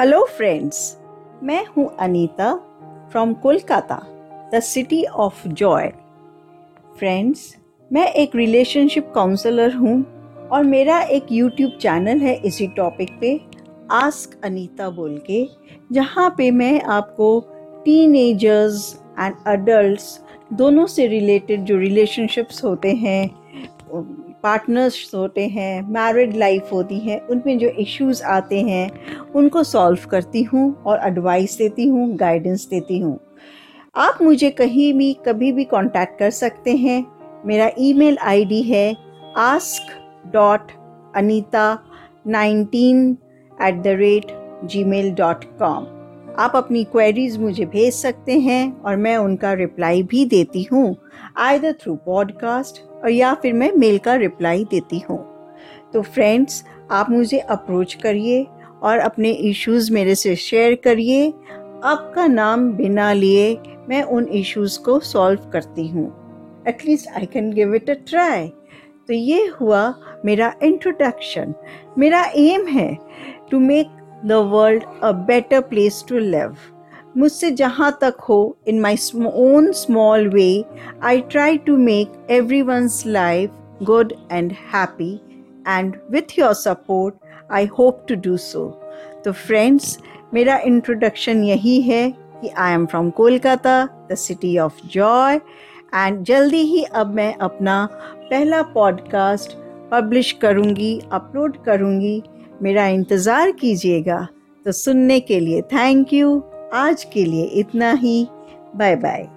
Hello friends मैं हूँ Anita from Kolkata the city of joy friends मैं एक रिलेशनशिप काउंसलर हूँ और मेरा एक यूट्यूब चैनल है इसी टॉपिक पे आस्क अनीता बोल के, जहाँ पे मैं आपको टीनेजर्स एंड अडल्ट्स दोनों से रिलेटेड जो रिलेशनशिप्स होते हैं पार्टनर्स होते हैं, मैरिड लाइफ होती है, उनमें जो इश्यूज़ आते हैं, उनको सॉल्व करती हूँ और एडवाइस देती हूँ गाइडेंस देती हूँ। आप मुझे कहीं भी, कभी भी कांटेक्ट कर सकते हैं। मेरा ईमेल आईडी है ask dot Anita nineteen at the rate Gmail dot com आप अपनी क्वेरीज मुझे भेज सकते हैं और मैं उनका रिप्लाई भी देती हूँ आइदर थ्रू पॉडकास्ट और या फिर मैं मेल का रिप्लाई देती हूँ। तो फ्रेंड्स आप मुझे अप्रोच करिए और अपने इश्यूज़ मेरे से शेयर करिए। आपका नाम बिना लिए मैं उन इश्यूज़ को सॉल्व करती हूँ। At least I can give it a try तो ये हुआ मेरा इंट्रोडक्शन मेरा एम है to make the world a better place to live मुझसे जहाँ तक हो in my own small way I try to make every one's life good and happy and with your support I hope to do so तो friends मेरा introduction यही है कि I am from Kolkata the city of joy and जल्दी ही अब मैं अपना पहला पॉडकास्ट पब्लिश करूँगी अपलोड करूँगी मेरा इंतज़ार कीजिएगा। तो सुनने के लिए थैंक यू आज के लिए इतना ही। Bye bye